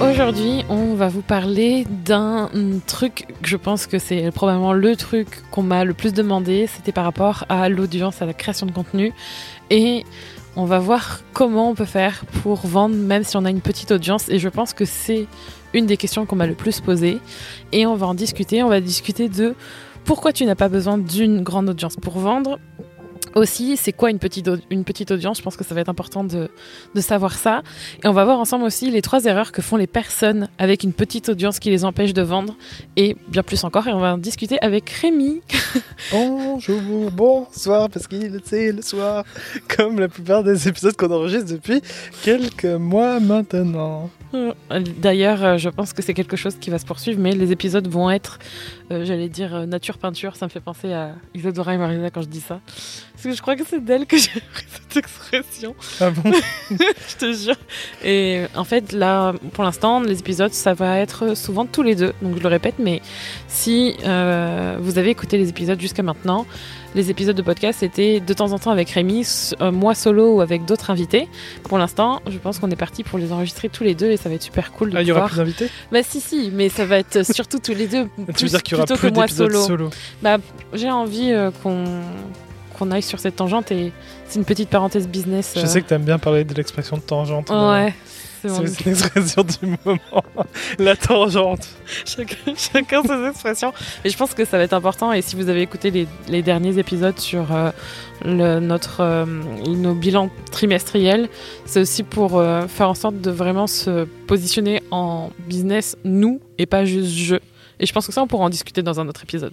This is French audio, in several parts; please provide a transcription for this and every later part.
Aujourd'hui, on va vous parler d'un truc je pense que c'est probablement le truc qu'on m'a le plus demandé. C'était par rapport à l'audience, à la création de contenu. Et on va voir comment on peut faire pour vendre même si on a une petite audience. Et je pense que c'est une des questions qu'on m'a le plus posées. Et on va en discuter. On va discuter de pourquoi tu n'as pas besoin d'une grande audience pour vendre aussi, c'est quoi une petite, une petite audience? Je pense que ça va être important de, de, savoir ça. Et on va voir ensemble aussi les trois erreurs que font les personnes avec une petite audience qui les empêche de vendre et bien plus encore. Et on va en discuter avec Rémi. Bonjour, bonsoir, parce qu'il est le soir, comme la plupart des épisodes qu'on enregistre depuis quelques mois maintenant. Euh, d'ailleurs, euh, je pense que c'est quelque chose qui va se poursuivre, mais les épisodes vont être, euh, j'allais dire, nature peinture. Ça me fait penser à Isadora et Marina quand je dis ça. Parce que je crois que c'est d'elle que j'ai pris cette expression. Ah bon Je te jure. Et en fait, là, pour l'instant, les épisodes, ça va être souvent tous les deux. Donc je le répète, mais si vous avez écouté les épisodes jusqu'à maintenant, les épisodes de podcast c'était de temps en temps avec Rémi, moi solo ou avec d'autres invités. Pour l'instant, je pense qu'on est parti pour les enregistrer tous les deux et ça va être super cool de Ah, il y aura plus d'invités? Bah si si, mais ça va être surtout tous les deux. Tu veux dire qu'il y aura plutôt plus que moi solo. solo? Bah j'ai envie euh, qu'on qu'on aille sur cette tangente et c'est une petite parenthèse business. Je euh, sais que t'aimes bien parler de l'expression de tangente. Ouais. C'est C'est l'expression du moment. La tangente. chacun, chacun ses expressions. Et je pense que ça va être important. Et si vous avez écouté les, les derniers épisodes sur euh, le, notre, euh, nos bilans trimestriels, c'est aussi pour euh, faire en sorte de vraiment se positionner en business nous et pas juste je. Et je pense que ça, on pourra en discuter dans un autre épisode.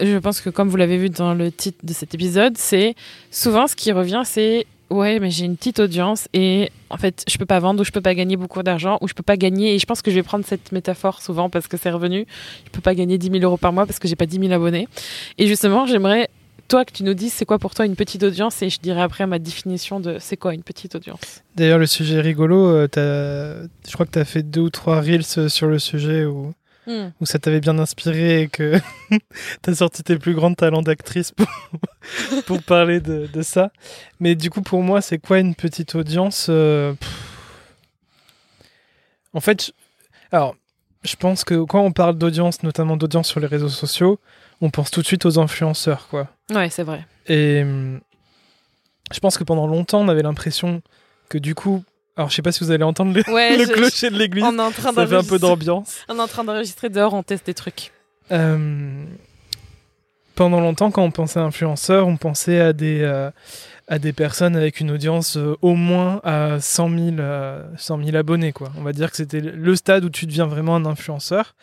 Je pense que comme vous l'avez vu dans le titre de cet épisode, c'est souvent ce qui revient, c'est ouais, mais j'ai une petite audience et en fait, je peux pas vendre ou je peux pas gagner beaucoup d'argent ou je peux pas gagner. Et je pense que je vais prendre cette métaphore souvent parce que c'est revenu. Je peux pas gagner 10 000 euros par mois parce que j'ai pas 10 000 abonnés. Et justement, j'aimerais toi que tu nous dises c'est quoi pour toi une petite audience et je dirai après ma définition de c'est quoi une petite audience. D'ailleurs, le sujet est rigolo. euh, Je crois que tu as fait deux ou trois reels euh, sur le sujet où, où ça t'avait bien inspiré et que tu as sorti tes plus grands talents d'actrice pour, pour parler de, de ça. Mais du coup, pour moi, c'est quoi une petite audience euh. En fait, je- alors, je pense que quand on parle d'audience, notamment d'audience sur les réseaux sociaux, on pense tout de suite aux influenceurs, quoi. Ouais, c'est vrai. Et hum, je pense que pendant longtemps, on avait l'impression que du coup, alors je sais pas si vous allez entendre le, Ouais, le je- clocher de l'église, On est en train ça fait un peu d'enregistrer. d'ambiance. On est en train d'enregistrer dehors, on teste des trucs. Euh, pendant longtemps, quand on pensait à influenceurs, on pensait à des, euh, à des personnes avec une audience euh, au moins à 100 000, euh, 100 000 abonnés. Quoi. On va dire que c'était le stade où tu deviens vraiment un influenceur.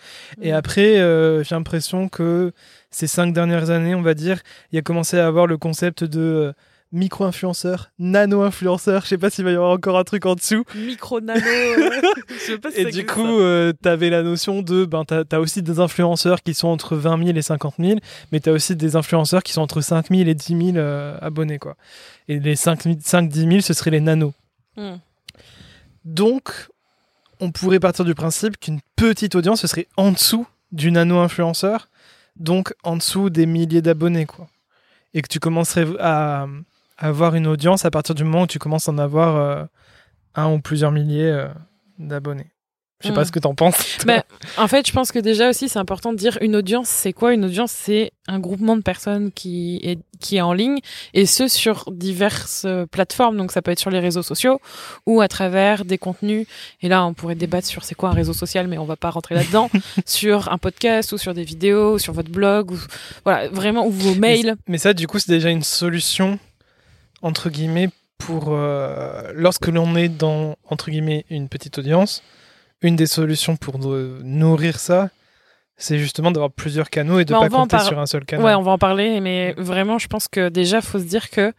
Et après, euh, j'ai l'impression que ces cinq dernières années, on va dire, il y a commencé à avoir le concept de micro-influenceur, nano-influenceur. Je sais pas s'il va y avoir encore un truc en dessous. Micro nano. euh, je sais pas si Et du coup, euh, t'avais la notion de, ben, t'as as aussi des influenceurs qui sont entre 20 000 et 50 000, mais t'as aussi des influenceurs qui sont entre 5 000 et 10 000 euh, abonnés, quoi. Et les 5-10 000, ce seraient les nanos. Hmm. Donc, on pourrait partir du principe qu'une petite audience, ce serait en dessous du nano-influenceur, donc en dessous des milliers d'abonnés, quoi. Et que tu commencerais à avoir une audience à partir du moment où tu commences à en avoir euh, un ou plusieurs milliers euh, d'abonnés. Je sais Mm. pas ce que t'en penses. Mais en fait, je pense que déjà aussi, c'est important de dire une audience, c'est quoi Une audience, c'est un groupement de personnes qui est, qui est en ligne, et ce, sur diverses euh, plateformes. Donc, ça peut être sur les réseaux sociaux ou à travers des contenus. Et là, on pourrait débattre sur c'est quoi un réseau social, mais on va pas rentrer là-dedans. sur un podcast ou sur des vidéos, ou sur votre blog, ou voilà, vraiment, ou vos mails. Mais ça, du coup, c'est déjà une solution, entre guillemets, pour euh, lorsque l'on est dans, entre guillemets, une petite audience. Une des solutions pour euh, nourrir ça, c'est justement d'avoir plusieurs canaux et de Bah, on pas compter par- sur un seul canal. Ouais, on va en parler, mais vraiment, je pense que déjà, faut se dire que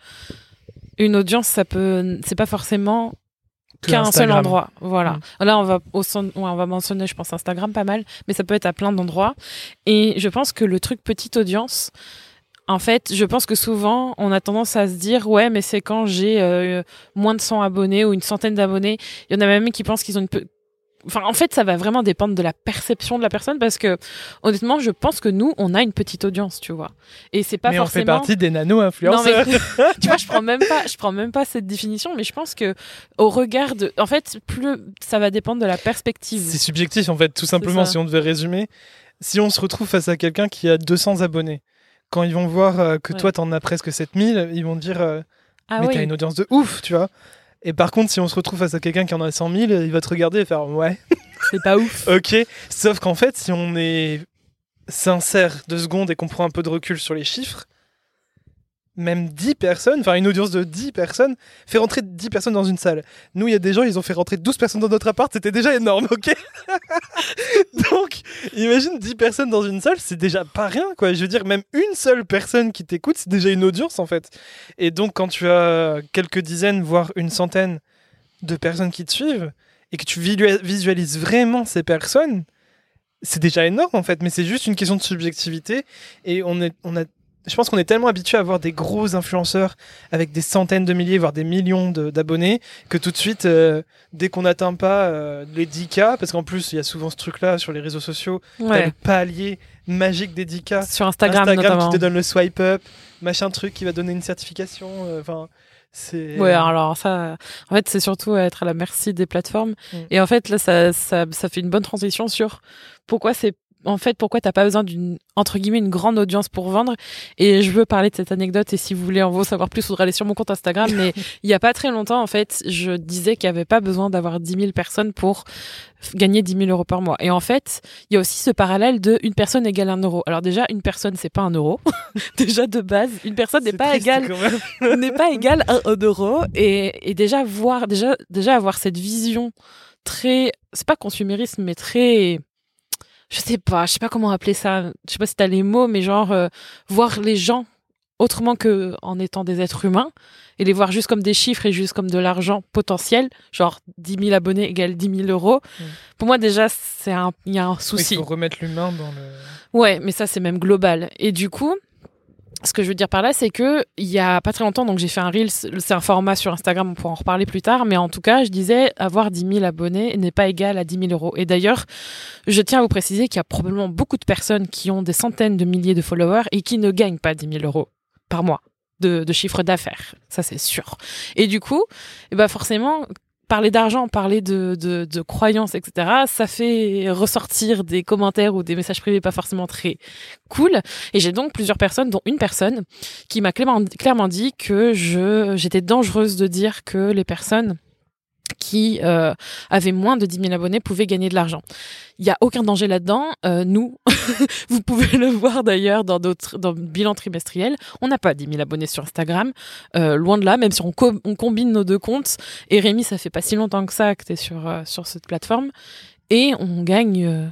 une audience, ça peut, c'est pas forcément qu'à un seul endroit. Voilà. Mm. Là, on va, au son- ouais, on va mentionner, je pense, Instagram pas mal, mais ça peut être à plein d'endroits. Et je pense que le truc petite audience, en fait, je pense que souvent, on a tendance à se dire, ouais, mais c'est quand j'ai euh, moins de 100 abonnés ou une centaine d'abonnés. Il y en a même qui pensent qu'ils ont une peu. Enfin, en fait, ça va vraiment dépendre de la perception de la personne parce que, honnêtement, je pense que nous, on a une petite audience, tu vois. Et c'est pas mais forcément. on fait partie des nano-influenceurs. mais tu vois, je prends même pas, je prends même pas cette définition, mais je pense que au regard de, en fait, plus ça va dépendre de la perspective. C'est subjectif en fait, tout simplement, si on devait résumer. Si on se retrouve face à quelqu'un qui a 200 abonnés, quand ils vont voir euh, que Ouais. toi t'en as presque 7000, ils vont dire euh, Ah mais oui. t'as une audience de ouf, tu vois. Et par contre, si on se retrouve face à quelqu'un qui en a 100 000, il va te regarder et faire ouais, c'est pas ouf. ok. Sauf qu'en fait, si on est sincère deux secondes et qu'on prend un peu de recul sur les chiffres, même 10 personnes, enfin une audience de 10 personnes, fait rentrer 10 personnes dans une salle. Nous, il y a des gens, ils ont fait rentrer 12 personnes dans notre appart, c'était déjà énorme, ok? Donc, imagine 10 personnes dans une salle, c'est déjà pas rien, quoi. Je veux dire, même une seule personne qui t'écoute, c'est déjà une audience, en fait. Et donc, quand tu as quelques dizaines, voire une centaine de personnes qui te suivent, et que tu visu- visualises vraiment ces personnes, c'est déjà énorme en fait, mais c'est juste une question de subjectivité. Et on est, on a, je pense qu'on est tellement habitué à voir des gros influenceurs avec des centaines de milliers, voire des millions de- d'abonnés, que tout de suite, euh, dès qu'on n'atteint pas euh, les 10K, parce qu'en plus il y a souvent ce truc-là sur les réseaux sociaux, le palier magique des 10K. Sur Instagram, notamment. qui te donne le swipe up, machin truc qui va donner une certification. euh, Enfin, c'est. Ouais, alors ça, en fait, c'est surtout être à la merci des plateformes. Mm. Et en fait, là, ça, ça, ça fait une bonne transition sur pourquoi c'est, en fait, pourquoi t'as pas besoin d'une, entre guillemets, une grande audience pour vendre? Et je veux parler de cette anecdote. Et si vous voulez en savoir plus, faudra aller sur mon compte Instagram. Mais il y a pas très longtemps, en fait, je disais qu'il y avait pas besoin d'avoir 10 000 personnes pour gagner 10 000 euros par mois. Et en fait, il y a aussi ce parallèle de une personne égale un euro. Alors déjà, une personne, c'est pas un euro. déjà, de base, une personne n'est pas égale n'est pas égal à un euro et, et déjà voir déjà déjà avoir cette vision très c'est pas consumérisme mais très je sais pas je sais pas comment appeler ça je sais pas si t'as les mots mais genre euh, voir les gens autrement que en étant des êtres humains et les voir juste comme des chiffres et juste comme de l'argent potentiel genre 10 000 abonnés égale 10 000 euros Mm. pour moi déjà c'est un il y a un Il souci faut remettre l'humain dans le. Ouais, mais ça c'est même global. Et du coup, ce que je veux dire par là, c'est que il y a pas très longtemps, donc j'ai fait un reel, c'est un format sur Instagram, on pourra en reparler plus tard, mais en tout cas, je disais avoir 10 000 abonnés n'est pas égal à 10 000 euros. Et d'ailleurs, je tiens à vous préciser qu'il y a probablement beaucoup de personnes qui ont des centaines de milliers de followers et qui ne gagnent pas 10 000 euros par mois de, chiffre d'affaires. Ça c'est sûr. Et du coup, eh ben forcément. Parler d'argent, parler de, de, croyances, etc., ça fait ressortir des commentaires ou des messages privés pas forcément très cool. Et j'ai donc plusieurs personnes, dont une personne, qui m'a clairement, dit que j'étais dangereuse de dire que les personnes qui euh, avaient moins de 10 000 abonnés pouvaient gagner de l'argent. Il n'y a aucun danger là-dedans. Euh, nous, vous pouvez le voir d'ailleurs dans d'autres dans le bilan trimestriel. On n'a pas 10 000 abonnés sur Instagram, euh, loin de là. Même si on, co- on combine nos deux comptes. Et Rémi, ça fait pas si longtemps que ça que tu es sur euh, sur cette plateforme, et on gagne euh,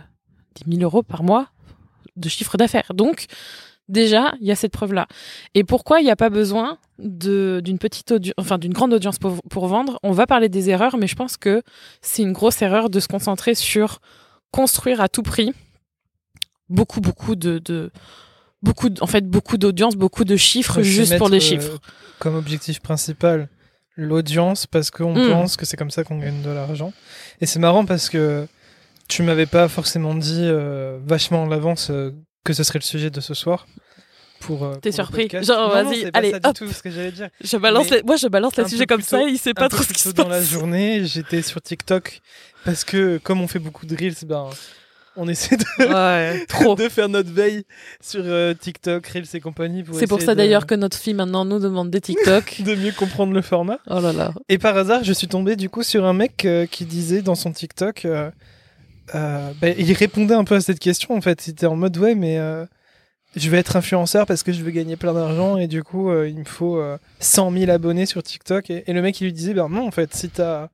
10 000 euros par mois de chiffre d'affaires. Donc déjà, il y a cette preuve-là. Et pourquoi il n'y a pas besoin d'une petite enfin d'une grande audience pour, pour vendre? On va parler des erreurs, mais je pense que c'est une grosse erreur de se concentrer sur construire à tout prix beaucoup, beaucoup de, de beaucoup, de- en fait, beaucoup d'audience, beaucoup de chiffres juste pour les euh, chiffres. comme objectif principal l'audience parce qu'on Mm. pense que c'est comme ça qu'on gagne de l'argent. Et c'est marrant parce que tu m'avais pas forcément dit euh, vachement en avance euh, que ce serait le sujet de ce soir. Pour, euh, T'es pour surpris. Genre, Non, vas-y, allez, hop. tout ce que j'allais dire. Je balance, les- moi je balance les sujets comme plus ça, tôt- il sait pas trop ce qui se tôt dans la passe. journée, j'étais sur TikTok parce que comme on fait beaucoup de reels, ben on essaie de, Ouais, trop. de faire notre veille sur euh, TikTok, reels et compagnie. C'est pour ça de- d'ailleurs que notre fille maintenant nous demande des TikTok. de mieux comprendre le format. oh là là. Et par hasard, je suis tombé du coup sur un mec euh, qui disait dans son TikTok, euh, bah, il répondait un peu à cette question en fait. Il était en mode ouais, mais euh, je vais être influenceur parce que je veux gagner plein d'argent et du coup euh, il me faut euh, 100 000 abonnés sur TikTok. Et, et le mec il lui disait ben non en fait si t'as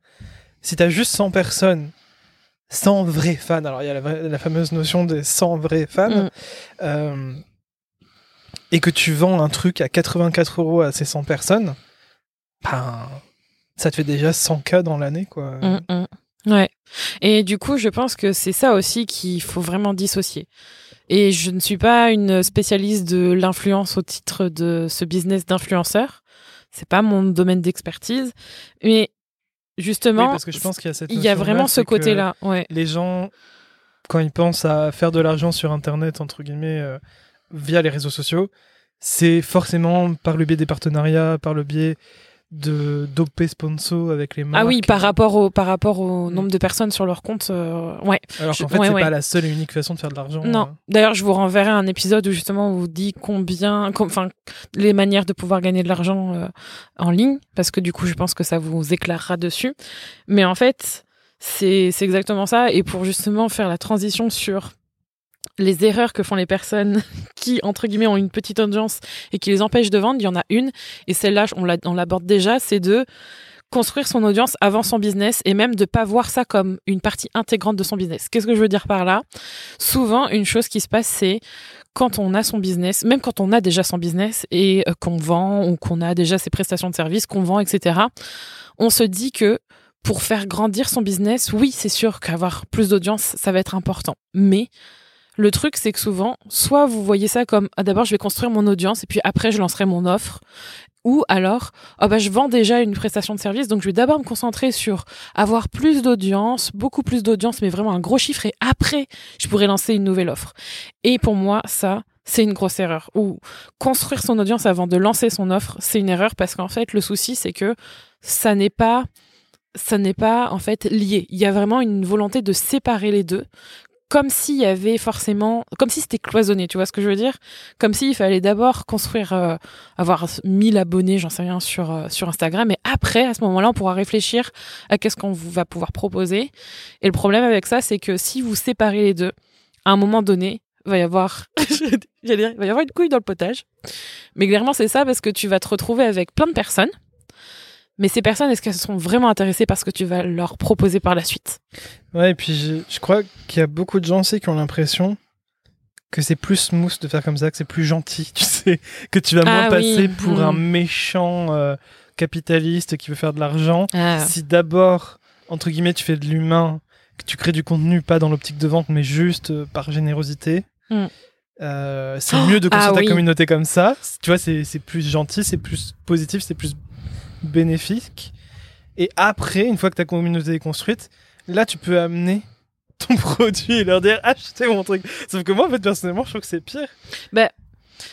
si t'as juste 100 personnes, 100 vrais fans. Alors il y a la, fameuse notion des 100 vrais fans. Mm. euh, et que tu vends un truc à 84 euros à ces 100 personnes, ben ça te fait déjà 100 cas dans l'année, quoi. Mm, mm. Ouais. Et du coup, je pense que c'est ça aussi qu'il faut vraiment dissocier. Et je ne suis pas une spécialiste de l'influence au titre de ce business d'influenceur. C'est pas mon domaine d'expertise. Mais justement, Oui, parce que je pense qu'il y a cette il y a vraiment ce côté-là. Ouais. Les gens, quand ils pensent à faire de l'argent sur Internet, entre guillemets, euh, via les réseaux sociaux, c'est forcément par le biais des partenariats, par le biais de d'OP sponsor avec les marques. Ah oui, par rapport au par rapport au Mm. nombre de personnes sur leur compte. euh, ouais. Alors qu'en fait, ouais, c'est ouais. pas la seule et unique façon de faire de l'argent. Non. hein. D'ailleurs, je vous renverrai un épisode où justement on vous dit combien, com- enfin, les manières de pouvoir gagner de l'argent euh, en ligne, parce que du coup, je pense que ça vous éclairera dessus. Mais en fait, c'est c'est exactement ça. Et pour justement faire la transition sur les erreurs que font les personnes qui, entre guillemets, ont une petite audience et qui les empêchent de vendre, il y en a une. Et celle-là, on l'a- on l'aborde déjà, c'est de construire son audience avant son business et même de pas voir ça comme une partie intégrante de son business. Qu'est-ce que je veux dire par là? Souvent, une chose qui se passe, c'est quand on a son business, même quand on a déjà son business et euh, qu'on vend ou qu'on a déjà ses prestations de services, qu'on vend, etc., on se dit que pour faire grandir son business, oui, c'est sûr qu'avoir plus d'audience, ça va être important. Mais le truc, c'est que souvent, soit vous voyez ça comme ah, d'abord je vais construire mon audience et puis après je lancerai mon offre, ou alors ah bah je vends déjà une prestation de service donc je vais d'abord me concentrer sur avoir plus d'audience, beaucoup plus d'audience, mais vraiment un gros chiffre et après je pourrais lancer une nouvelle offre. Et pour moi, ça c'est une grosse erreur. Ou construire son audience avant de lancer son offre, c'est une erreur parce qu'en fait le souci c'est que ça n'est pas ça n'est pas en fait lié. Il y a vraiment une volonté de séparer les deux comme s'il y avait forcément, comme si c'était cloisonné, tu vois ce que je veux dire? Comme s'il fallait d'abord construire, euh, avoir 1000 abonnés, j'en sais rien, sur, euh, sur Instagram, et après, à ce moment-là, on pourra réfléchir à qu'est-ce qu'on va pouvoir proposer. Et le problème avec ça, c'est que si vous séparez les deux, à un moment donné, va y avoir, il va y avoir une couille dans le potage. Mais clairement, c'est ça parce que tu vas te retrouver avec plein de personnes. Mais ces personnes, est-ce qu'elles sont vraiment intéressées par ce que tu vas leur proposer par la suite? Ouais, et puis je, je crois qu'il y a beaucoup de gens aussi qui ont l'impression que c'est plus smooth de faire comme ça, que c'est plus gentil, tu sais, que tu vas moins Ah passer pour mm. un méchant euh, capitaliste qui veut faire de l'argent. Ah. Si d'abord, entre guillemets, tu fais de l'humain, que tu crées du contenu pas dans l'optique de vente, mais juste euh, par générosité, Mm. euh, c'est Oh, mieux de construire ah ta oui. communauté comme ça. Tu vois, c'est plus gentil, c'est plus positif, c'est plus bénéfique. Et après, une fois que ta communauté est construite, là, tu peux amener ton produit et leur dire achetez mon truc. Sauf que moi, en fait, personnellement, je trouve que c'est pire.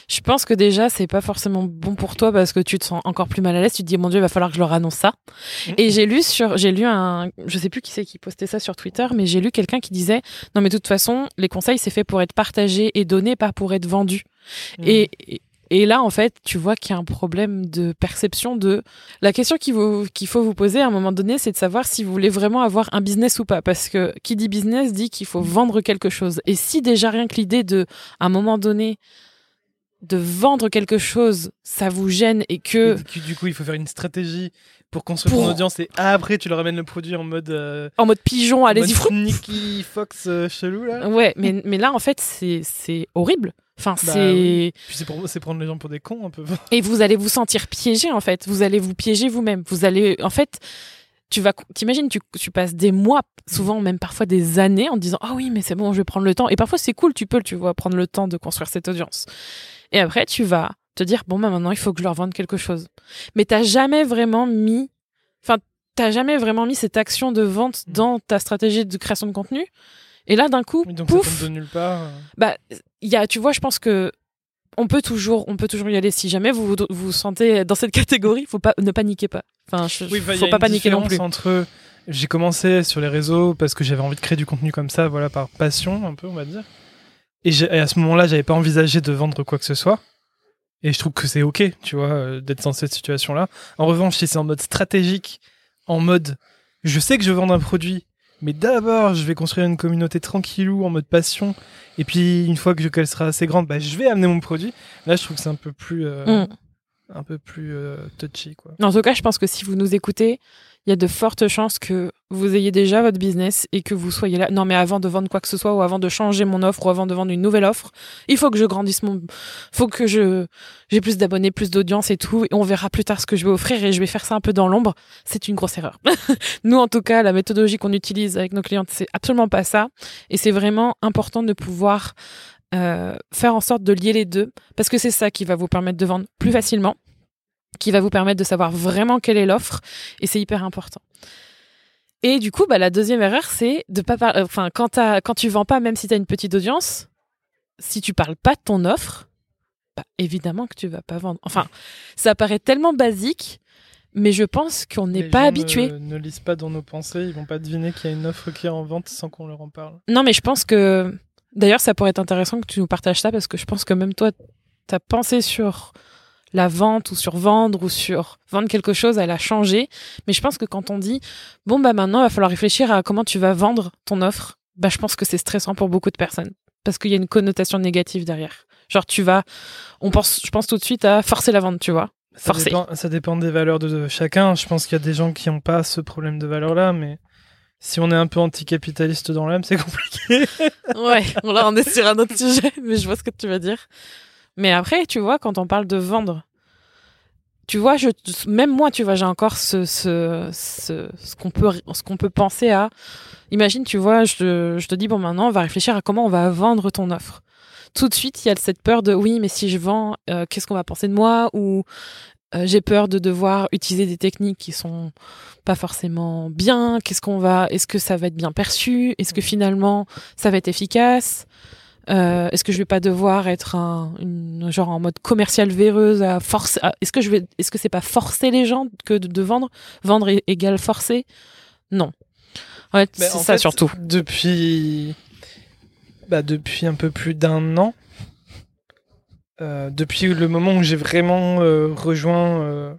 Je pense que déjà, c'est pas forcément bon pour toi parce que tu te sens encore plus mal à l'aise. Tu te dis, mon Dieu, il va falloir que je leur annonce ça. Mhm. Et j'ai lu sur, j'ai lu un, je sais plus qui c'est qui postait ça sur Twitter, mais j'ai lu quelqu'un qui disait, non, mais de toute façon, les conseils, c'est fait pour être partagés et donnés, pas pour être vendus. Et, et- et là, en fait, tu vois qu'il y a un problème de perception de la question qu'il faut, vous poser à un moment donné, c'est de savoir si vous voulez vraiment avoir un business ou pas. Parce que qui dit business dit qu'il faut vendre quelque chose. Et si déjà rien que l'idée de, à un moment donné, de vendre quelque chose, ça vous gêne et que Et du, coup, il faut faire une stratégie pour construire Pour- ton audience et après, tu leur ramènes le produit en mode. euh, en mode pigeon, allez-y. Nicky Fox euh, chelou là. Ouais, mais, mais là, en fait, c'est, horrible. Enfin, Bah c'est. oui. C'est prendre les gens pour des cons un peu. Et vous allez vous sentir piégé, en fait. Vous allez vous piéger vous-même. Vous allez, en fait, tu vas, t'imagines, tu, tu passes des mois, souvent même parfois des années, en te disant, ah oui, mais c'est bon, je vais prendre le temps. Et parfois, c'est cool, tu peux, tu vois, prendre le temps de construire cette audience. Et après, tu vas te dire, bon, bah, maintenant, il faut que je leur vende quelque chose. Mais t'as jamais vraiment mis, enfin, t'as jamais vraiment mis cette action de vente dans ta stratégie de création de contenu. Et là, d'un coup, Donc pouf, ça tombe de nulle part. bah, il y a, tu vois, je pense que on peut toujours, on peut toujours y aller. Si jamais vous vous, vous sentez dans cette catégorie, faut pas, ne paniquez pas. Enfin, je- Oui, y faut a pas une paniquer non plus. entre j'ai commencé sur les réseaux parce que j'avais envie de créer du contenu comme ça, voilà, par passion un peu, on va dire. Et, à ce moment-là, j'avais pas envisagé de vendre quoi que ce soit. Et je trouve que c'est ok, tu vois, euh, d'être dans cette situation-là. En revanche, si c'est en mode stratégique, en mode je sais que je vends un produit, mais d'abord je vais construire une communauté tranquillou en mode passion, et puis une fois que qu'elle sera assez grande, bah, je vais amener mon produit. Là, je trouve que c'est un peu plus, euh, Mm. Un peu plus euh, touchy. Quoi. En tout cas, je pense que si vous nous écoutez, il y a de fortes chances que vous ayez déjà votre business et que vous soyez là. Non, mais avant de vendre quoi que ce soit ou avant de changer mon offre ou avant de vendre une nouvelle offre, il faut que je grandisse mon, faut que je, j'ai plus d'abonnés, plus d'audience et tout. Et on verra plus tard ce que je vais offrir et je vais faire ça un peu dans l'ombre. C'est une grosse erreur. Nous, en tout cas, la méthodologie qu'on utilise avec nos clientes, c'est absolument pas ça. Et c'est vraiment important de pouvoir euh, faire en sorte de lier les deux parce que c'est ça qui va vous permettre de vendre plus facilement qui va vous permettre de savoir vraiment quelle est l'offre et c'est hyper important. Et du coup, bah, la deuxième erreur, c'est de pas parler. Enfin, quand, quand tu vends pas, même si tu as une petite audience, si tu parles pas de ton offre, bah, évidemment que tu vas pas vendre. Enfin, ça paraît tellement basique, mais je pense qu'on n'est pas habitué. Ne, ne lisent pas dans nos pensées, ils vont pas deviner qu'il y a une offre qui est en vente sans qu'on leur en parle. Non, mais je pense que. D'ailleurs, ça pourrait être intéressant que tu nous partages ça parce que je pense que même toi, ta pensée sur la vente ou sur vendre ou sur vendre quelque chose, elle a changé. Mais je pense que quand on dit, bon, bah maintenant, il va falloir réfléchir à comment tu vas vendre ton offre, bah je pense que c'est stressant pour beaucoup de personnes. Parce qu'il y a une connotation négative derrière. Genre, tu vas, on pense, je pense tout de suite à forcer la vente, tu vois. Forcer. Ça dépend, des valeurs de, chacun. Je pense qu'il y a des gens qui n'ont pas ce problème de valeur-là, mais si on est un peu anticapitaliste dans l'âme, c'est compliqué. ouais, là on est sur un autre sujet, mais je vois ce que tu vas dire. Mais après, tu vois, quand on parle de vendre, tu vois, je, même moi, tu vois, j'ai encore ce, ce, ce, ce qu'on peut, ce qu'on peut penser à. Imagine, tu vois, je, je te dis, bon, maintenant, on va réfléchir à comment on va vendre ton offre. Tout de suite, il y a cette peur de, oui, mais si je vends, euh, qu'est-ce qu'on va penser de moi? Ou euh, j'ai peur de devoir utiliser des techniques qui sont pas forcément bien. Qu'est-ce qu'on va Est-ce que ça va être bien perçu? Est-ce que finalement, ça va être efficace? Euh, est-ce que je vais pas devoir être un une, genre en mode commercial véreuse à forcer Est-ce que je vais Est-ce que c'est pas forcer les gens que de, vendre? Vendre égale forcer? Non. Ouais, c'est ça surtout. Depuis bah, depuis un peu plus d'un an, depuis le moment où j'ai vraiment euh, rejoint euh,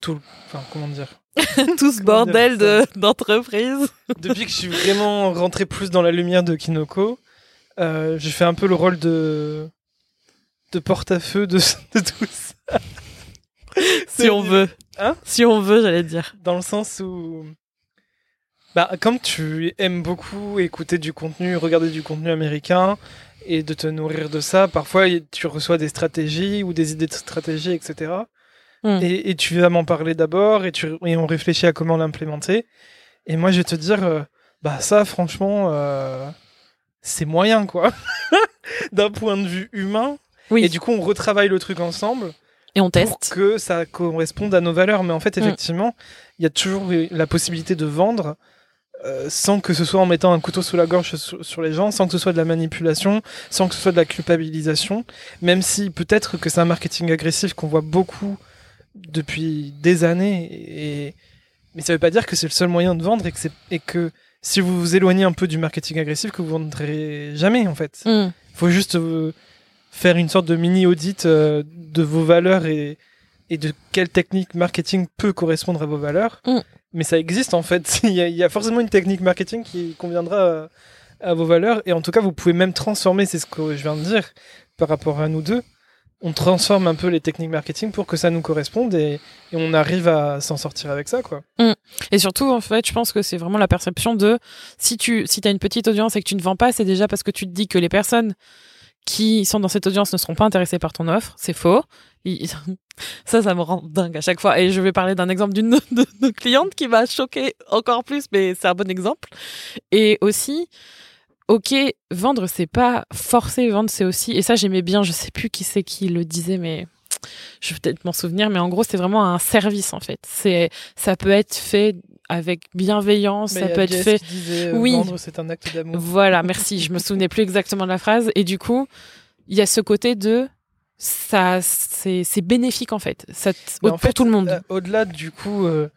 tout, enfin comment dire, tout ce bordel d'entreprise. depuis que je suis vraiment rentré plus dans la lumière de Kinoko, euh, j'ai fait un peu le rôle de de porte-à-feu de, de tout ça. si on veut. Hein? Si on veut, j'allais dire. Dans le sens où bah, comme tu aimes beaucoup écouter du contenu, regarder du contenu américain et de te nourrir de ça, parfois tu reçois des stratégies ou des idées de stratégie, etc. Hmm. Et, et, tu vas m'en parler d'abord et, tu, et on réfléchit à comment l'implémenter. Et moi, je vais te dire, euh, bah ça, franchement, euh, c'est moyen, quoi. D'un point de vue humain. Oui. Et du coup, on retravaille le truc ensemble. Et on teste. Pour que ça corresponde à nos valeurs. Mais en fait, mm. effectivement, il y a toujours la possibilité de vendre euh, sans que ce soit en mettant un couteau sous la gorge sur, les gens, sans que ce soit de la manipulation, sans que ce soit de la culpabilisation. Même si peut-être que c'est un marketing agressif qu'on voit beaucoup depuis des années. Et... Mais ça veut pas dire que c'est le seul moyen de vendre et que, et que si vous vous éloignez un peu du marketing agressif, que vous vendrez jamais en fait. Il mm. faut juste euh, faire une sorte de mini audit euh, de vos valeurs et, et de quelle technique marketing peut correspondre à vos valeurs. Mm. Mais ça existe en fait. il, y a, forcément une technique marketing qui conviendra à, à, vos valeurs. Et en tout cas, vous pouvez même transformer, c'est ce que je viens de dire, par rapport à nous deux on transforme un peu les techniques marketing pour que ça nous corresponde et, on arrive à s'en sortir avec ça quoi. Mm. Et surtout en fait, je pense que c'est vraiment la perception de si tu si as une petite audience et que tu ne vends pas, c'est déjà parce que tu te dis que les personnes qui sont dans cette audience ne seront pas intéressées par ton offre, c'est faux. Ça, ça me rend dingue à chaque fois. Et je vais parler d'un exemple d'une de nos clientes qui m'a choqué encore plus, mais c'est un bon exemple. Et aussi, ok, vendre, c'est pas forcer, vendre, c'est aussi, et ça j'aimais bien, je sais plus qui c'est qui le disait, mais je vais peut-être m'en souvenir, mais en gros, c'est vraiment un service en fait. C'est, ça peut être fait avec bienveillance, ça peut être fait. Disait, euh, oui. C'est un acte d'amour. Voilà, merci. je me souvenais plus exactement de la phrase, et du coup, il y a ce côté de ça, c'est, bénéfique en fait, ça, pour fait, tout le monde. Euh, au-delà du coup euh,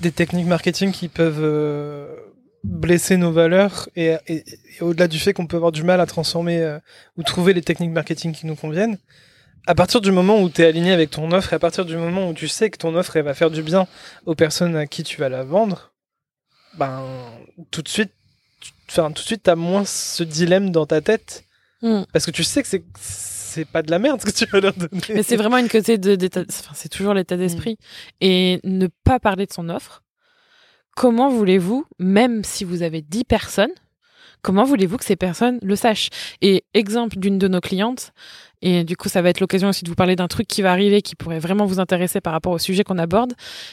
des techniques marketing qui peuvent blesser nos valeurs et, au-delà du fait qu'on peut avoir du mal à transformer ou trouver les techniques marketing qui nous conviennent, à partir du moment où tu es aligné avec ton offre et à partir du moment où tu sais que ton offre elle va faire du bien aux personnes à qui tu vas la vendre, ben tout de suite, enfin tout de suite t'as moins ce dilemme dans ta tête hmm. parce que tu sais que c'est c'est pas de la merde ce que tu vas leur donner. Mais c'est vraiment une côté de, d'état- enfin, c'est toujours l'état d'esprit. Et ne pas parler de son offre. Comment voulez-vous, même si vous avez 10 personnes, comment voulez-vous que ces personnes le sachent? Et exemple d'une de nos clientes, et du coup ça va être l'occasion aussi de vous parler d'un truc qui va arriver qui pourrait vraiment vous intéresser par rapport au sujet qu'on aborde,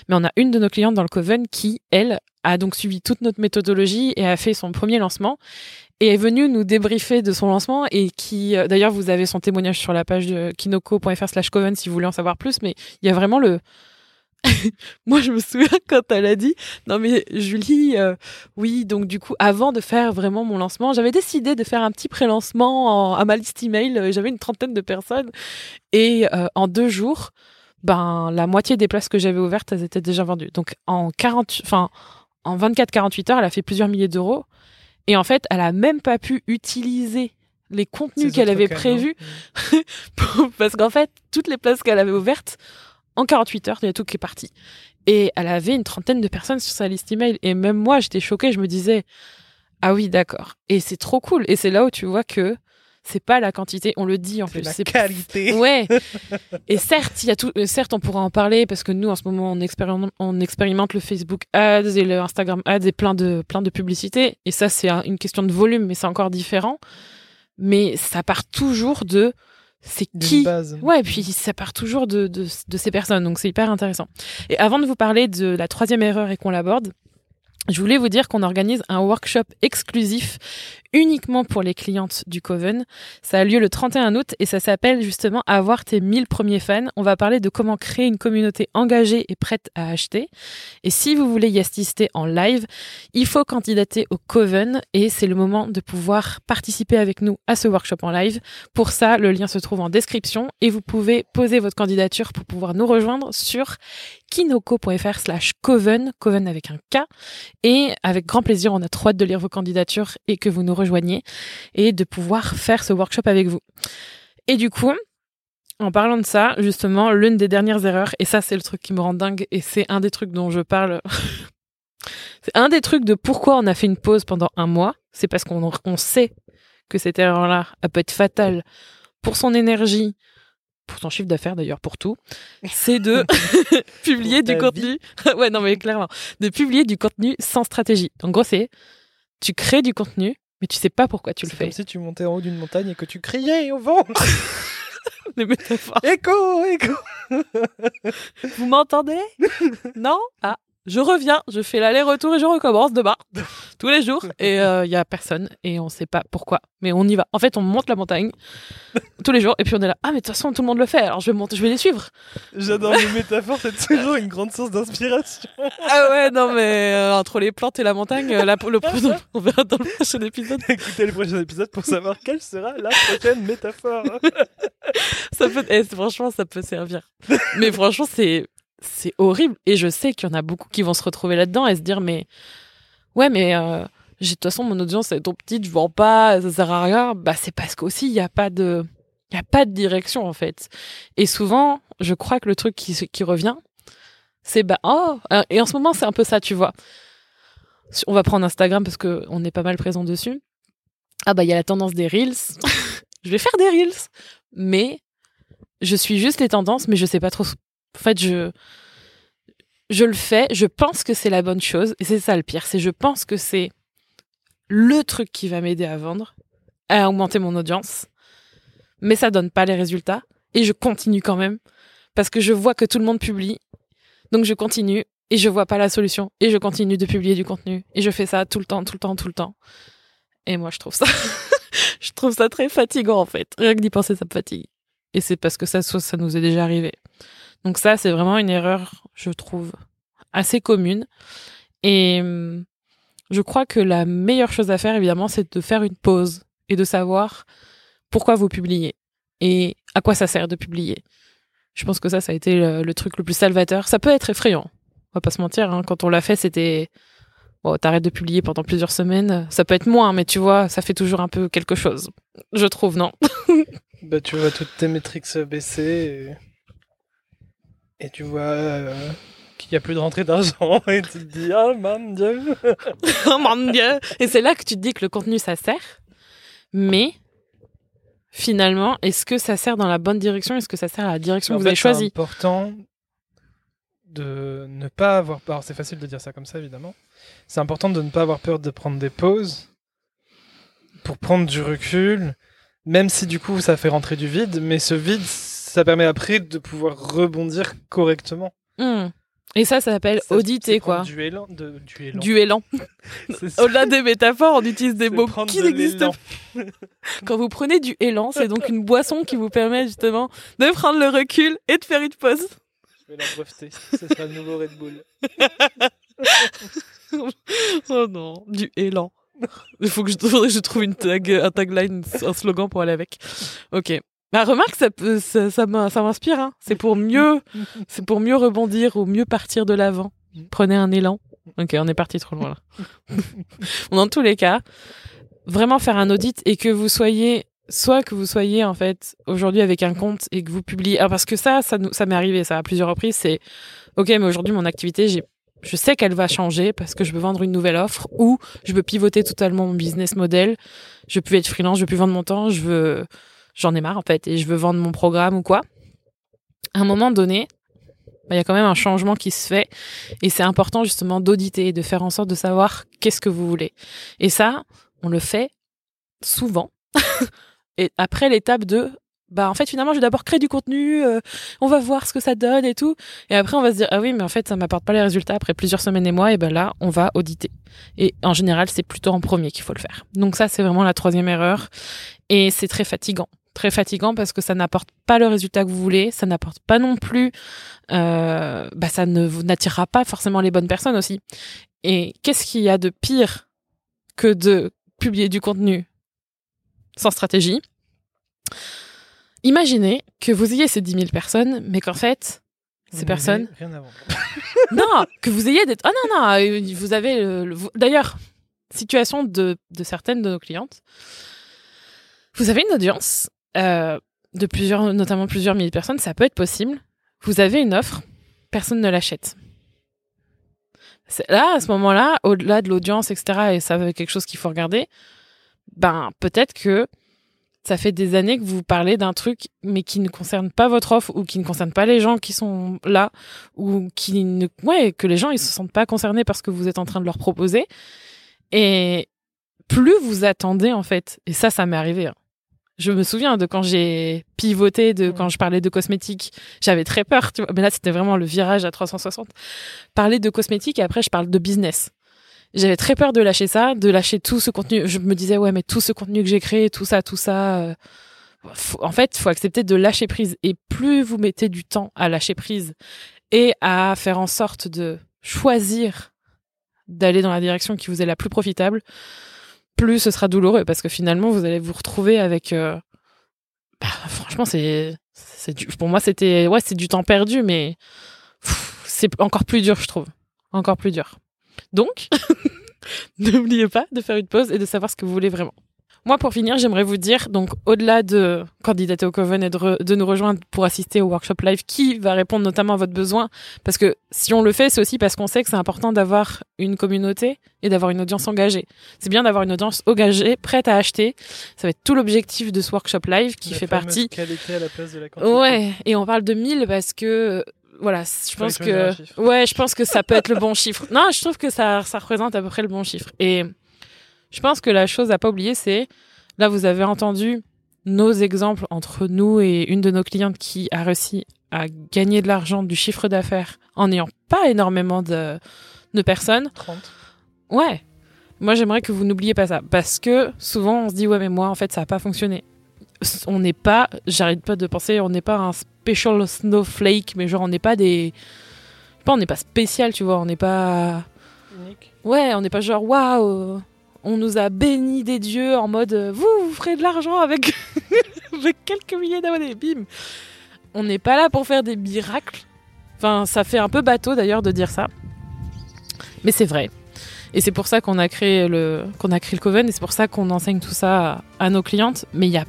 mais on a une de nos clientes dans le Coven qui, elle, a donc suivi toute notre méthodologie et a fait son premier lancement et est venue nous débriefer de son lancement et qui, euh, d'ailleurs, vous avez son témoignage sur la page de kinoko.fr slash coven si vous voulez en savoir plus, mais il y a vraiment le... Moi, je me souviens quand elle a dit, non mais Julie, euh, oui, donc du coup, avant de faire vraiment mon lancement, j'avais décidé de faire un petit pré-lancement en- à ma liste email, euh, j'avais une trentaine de personnes, et euh, en deux jours, ben, la moitié des places que j'avais ouvertes, elles étaient déjà vendues. Donc en 40, enfin, en 24-48 heures, elle a fait plusieurs milliers d'euros. Et en fait, elle a même pas pu utiliser les contenus qu'elle avait prévus parce qu'en fait, toutes les places qu'elle avait ouvertes, en 48 heures, il y a tout qui est parti. Et elle avait une trentaine de personnes sur sa liste email. Et même moi, j'étais choquée. Je me disais, ah oui, d'accord. Et c'est trop cool. Et c'est là où tu vois que c'est pas la quantité. On le dit en C'est plus. la C'est qualité. Ouais. Et certes, il y a tout. euh, Certes, on pourra en parler parce que nous, en ce moment, on expérimente, on expérimente le Facebook Ads et le Instagram Ads et plein de plein de publicités. Et ça, c'est un- une question de volume, mais c'est encore différent. Mais ça part toujours de c'est qui. base. Ouais, et puis ça part toujours de, de, de ces personnes, donc c'est hyper intéressant. Et avant de vous parler de la troisième erreur et qu'on l'aborde, je voulais vous dire qu'on organise un workshop exclusif uniquement pour les clientes du Coven. Ça a lieu le 31 août et ça s'appelle justement Avoir tes 1000 premiers fans. On va parler de comment créer une communauté engagée et prête à acheter. Et si vous voulez y assister en live, il faut candidater au Coven et c'est le moment de pouvoir participer avec nous à ce workshop en live. Pour ça, le lien se trouve en description et vous pouvez poser votre candidature pour pouvoir nous rejoindre sur kinoko.fr slash coven, coven avec un K. Et avec grand plaisir, on a trop hâte de lire vos candidatures et que vous nous rejoigniez et de pouvoir faire ce workshop avec vous. Et du coup, en parlant de ça, justement, l'une des dernières erreurs, et ça c'est le truc qui me rend dingue, et c'est un des trucs dont je parle, c'est un des trucs de pourquoi on a fait une pause pendant un mois, c'est parce qu'on on sait que cette erreur-là, peut être fatale pour son énergie, pour son chiffre d'affaires d'ailleurs, pour tout, c'est de publier du contenu. ouais, non, mais clairement, de publier du contenu sans stratégie. En gros, c'est tu crées du contenu, mais tu sais pas pourquoi tu le C'est fais. comme si tu montais en haut d'une montagne et que tu criais au vent. Les métaphores. écho, écho. Vous m'entendez? Non? Ah, je reviens, je fais l'aller-retour et je recommence demain, tous les jours. Et il y a personne et on sait pas pourquoi, mais on y va. En fait, on monte la montagne tous les jours et puis on est là. Ah, mais de toute façon, tout le monde le fait, alors je vais monter, je vais les suivre. J'adore les métaphores, c'est toujours une grande source d'inspiration. Ah ouais, non, mais euh, entre les plantes et la montagne, euh, la, le, on verra dans le prochain épisode. Écoutez le prochain épisode pour savoir quelle sera la prochaine métaphore. Ça peut, eh, franchement, ça peut servir. Mais franchement, c'est c'est horrible. Et je sais qu'il y en a beaucoup qui vont se retrouver là-dedans et se dire, mais ouais, mais euh, de toute façon mon audience est trop petite, je vends pas, ça sert à rien. Bah c'est parce qu'aussi il y a pas de il a pas de direction en fait. Et souvent, je crois que le truc qui qui revient, c'est bah oh euh, et en ce moment c'est un peu ça, tu vois. On va prendre Instagram parce que on est pas mal présent dessus. Ah bah il y a la tendance des reels. je vais faire des reels, mais je suis juste les tendances, mais je sais pas trop. En fait, je je le fais, je pense que c'est la bonne chose, et c'est ça le pire, c'est je pense que c'est le truc qui va m'aider à vendre, à augmenter mon audience, mais ça donne pas les résultats, et je continue quand même, parce que je vois que tout le monde publie, donc je continue, et je vois pas la solution, et je continue de publier du contenu, et je fais ça tout le temps, tout le temps, tout le temps. Et moi, je trouve ça, je trouve ça très fatigant en fait. Rien que d'y penser, ça me fatigue. Et c'est parce que ça, ça nous est déjà arrivé. Donc ça, c'est vraiment une erreur, je trouve, assez commune. Et hum, je crois que la meilleure chose à faire, évidemment, c'est de faire une pause et de savoir pourquoi vous publiez et à quoi ça sert de publier. Je pense que ça, ça a été le, truc le plus salvateur. Ça peut être effrayant, on va pas se mentir. Hein. Quand on l'a fait, c'était t'arrêtes de publier pendant plusieurs semaines. Ça peut être moins, mais tu vois, ça fait toujours un peu quelque chose. Je trouve, non? Bah, tu vois toutes tes métriques baisser et tu vois euh, qu'il n'y a plus de rentrée d'argent et tu te dis oh mon dieu. oh mon dieu Et c'est là que tu te dis que le contenu, ça sert. Mais finalement, est-ce que ça sert dans la bonne direction? Est-ce que ça sert à la direction En que vous fait, avez choisie? C'est important de ne pas avoir peur. Alors, C'est facile de dire ça comme ça, évidemment. C'est important de ne pas avoir peur de prendre des pauses pour prendre du recul, même si du coup ça fait rentrer du vide. Mais ce vide, ça permet après de pouvoir rebondir correctement. Hmm. Et ça, ça s'appelle auditer, quoi. Du élan. De, du élan. Du élan. Au-delà des métaphores, on utilise des mots qui n'existent pas. Quand vous prenez du élan, c'est donc une boisson qui vous permet justement de prendre le recul et de faire une pause. Je vais la breveter. Ce sera le nouveau Red Bull. Oh non, du élan. Il faut que je, je trouve une tag, un tagline, un slogan pour aller avec. Ok. Bah, remarque, ça, ça, ça m'in- ça m'inspire. Hein. C'est pour mieux, c'est pour mieux rebondir ou mieux partir de l'avant. Prenez un élan. Ok, on est parti trop loin là. Dans tous les cas, vraiment faire un audit et que vous soyez, soit que vous soyez en fait aujourd'hui avec un compte et que vous publiez. Ah, parce que ça, ça, ça m'est arrivé ça à plusieurs reprises. C'est ok, mais aujourd'hui mon activité, j'ai je sais qu'elle va changer parce que je veux vendre une nouvelle offre ou je veux pivoter totalement mon business model. Je plus être freelance, je plus vendre mon temps, je veux, j'en ai marre en fait et je veux vendre mon programme ou quoi. À un moment donné, bah, il y a quand même un changement qui se fait et c'est important justement d'auditer et de faire en sorte de savoir qu'est-ce que vous voulez. Et ça, on le fait souvent. et après l'étape de bah en fait finalement je vais d'abord créer du contenu, euh, on va voir ce que ça donne et tout. Et après, on va se dire, ah oui, mais en fait, ça m'apporte pas les résultats après plusieurs semaines et mois. Et ben là, on va auditer. Et en général, c'est plutôt en premier qu'il faut le faire. Donc ça, c'est vraiment la troisième erreur. Et c'est très fatigant. Très fatigant parce que ça n'apporte pas le résultat que vous voulez. Ça n'apporte pas non plus, euh, bah, ça ne vous n'attirera pas forcément les bonnes personnes aussi. Et qu'est-ce qu'il y a de pire que de publier du contenu sans stratégie? Imaginez que vous ayez ces 10 000 personnes, mais qu'en fait, ces personnes Rien vendre. non, que vous ayez des. Ah non, non, euh, vous avez. le- D'ailleurs, situation de, de certaines de nos clientes. Vous avez une audience euh, de plusieurs, notamment plusieurs milliers de personnes, ça peut être possible. Vous avez une offre, personne ne l'achète. Là, à ce moment-là, au-delà de l'audience, etc., et ça c'est quelque chose qu'il faut regarder, ben peut-être que ça fait des années que vous parlez d'un truc, mais qui ne concerne pas votre offre ou qui ne concerne pas les gens qui sont là ou qui ne ouais que les gens ils se sentent pas concernés par ce que vous êtes en train de leur proposer et plus vous attendez en fait et ça ça m'est arrivé hein. Je me souviens de quand j'ai pivoté de quand je parlais de cosmétiques. J'avais très peur tu vois. Mais là c'était vraiment le virage à 360 parler de cosmétiques et après je parle de business. J'avais très peur de lâcher ça de lâcher tout ce contenu. Je me disais ouais mais tout ce contenu que j'ai créé tout ça tout ça euh, faut- en fait, faut accepter de lâcher prise. Et plus vous mettez du temps à lâcher prise et à faire en sorte de choisir d'aller dans la direction qui vous est la plus profitable, plus ce sera douloureux parce que finalement vous allez vous retrouver avec. euh, bah, franchement, c'est, c'est du, pour moi c'était ouais c'est du temps perdu, mais c'est encore plus dur, je trouve, encore plus dur. Donc, n'oubliez pas de faire une pause et de savoir ce que vous voulez vraiment. Moi, pour finir, j'aimerais vous dire, donc, au-delà de candidater au Coven et de, re- de nous rejoindre pour assister au workshop live, qui va répondre notamment à votre besoin, parce que si on le fait, c'est aussi parce qu'on sait que c'est important d'avoir une communauté et d'avoir une audience engagée. C'est bien d'avoir une audience engagée, prête à acheter. Ça va être tout l'objectif de ce workshop live qui La fait partie. qualité à la place de la quantité. Ouais, et on parle de 1000 parce que voilà, je pense que ouais, je pense que ça peut être le bon chiffre. Non, je trouve que ça ça représente à peu près le bon chiffre. Et je pense que la chose à pas oublier, c'est là vous avez entendu nos exemples entre nous et une de nos clientes qui a réussi à gagner de l'argent, du chiffre d'affaires en n'ayant pas énormément de de personnes. 30. Ouais. Moi, j'aimerais que vous n'oubliez pas ça. Parce que souvent, on se dit, ouais, mais moi, en fait, ça n'a pas fonctionné. On n'est pas, j'arrête pas de penser, on n'est pas un special snowflake, mais genre, on n'est pas des. je sais Pas, on n'est pas spécial, tu vois, on n'est pas. Unique. Ouais, on n'est pas genre, waouh, on nous a béni des dieux en mode, euh, vous, vous ferez de l'argent avec... quelques milliers d'abonnés, bim. On n'est pas là pour faire des miracles. Enfin, ça fait un peu bateau d'ailleurs de dire ça. Mais c'est vrai. Et c'est pour ça qu'on a créé le a créé le Coven et c'est pour ça qu'on enseigne tout ça à, à nos clientes. Mais il y a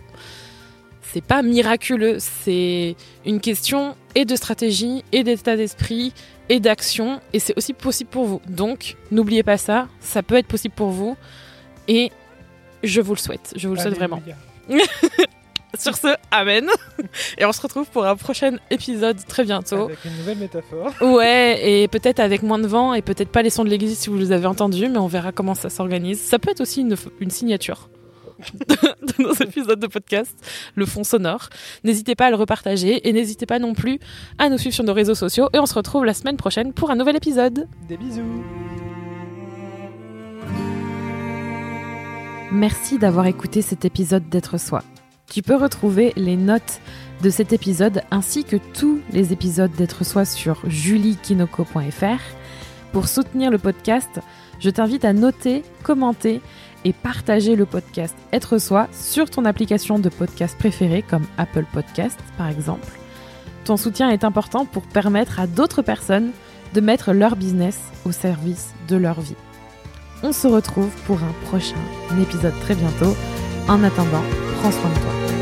c'est pas miraculeux, c'est une question et de stratégie et d'état d'esprit et d'action et c'est aussi possible pour vous. Donc n'oubliez pas ça, ça peut être possible pour vous et je vous le souhaite, je vous le souhaite vraiment. Sur ce, amen. Et on se retrouve pour un prochain épisode très bientôt. Avec une nouvelle métaphore. Ouais, et peut-être avec moins de vent et peut-être pas les sons de l'église si vous les avez entendus, mais on verra comment ça s'organise. Ça peut être aussi une, une signature de nos épisodes de podcast, le fond sonore. N'hésitez pas à le repartager et n'hésitez pas non plus à nous suivre sur nos réseaux sociaux et on se retrouve la semaine prochaine pour un nouvel épisode. Des bisous. Merci d'avoir écouté cet épisode d'être soi. Tu peux retrouver les notes de cet épisode ainsi que tous les épisodes d'être soi sur juliekinoko.fr. Pour soutenir le podcast, je t'invite à noter, commenter et partager le podcast Être Soi sur ton application de podcast préférée comme Apple Podcast par exemple. Ton soutien est important pour permettre à d'autres personnes de mettre leur business au service de leur vie. On se retrouve pour un prochain épisode très bientôt. En attendant, prends soin de toi.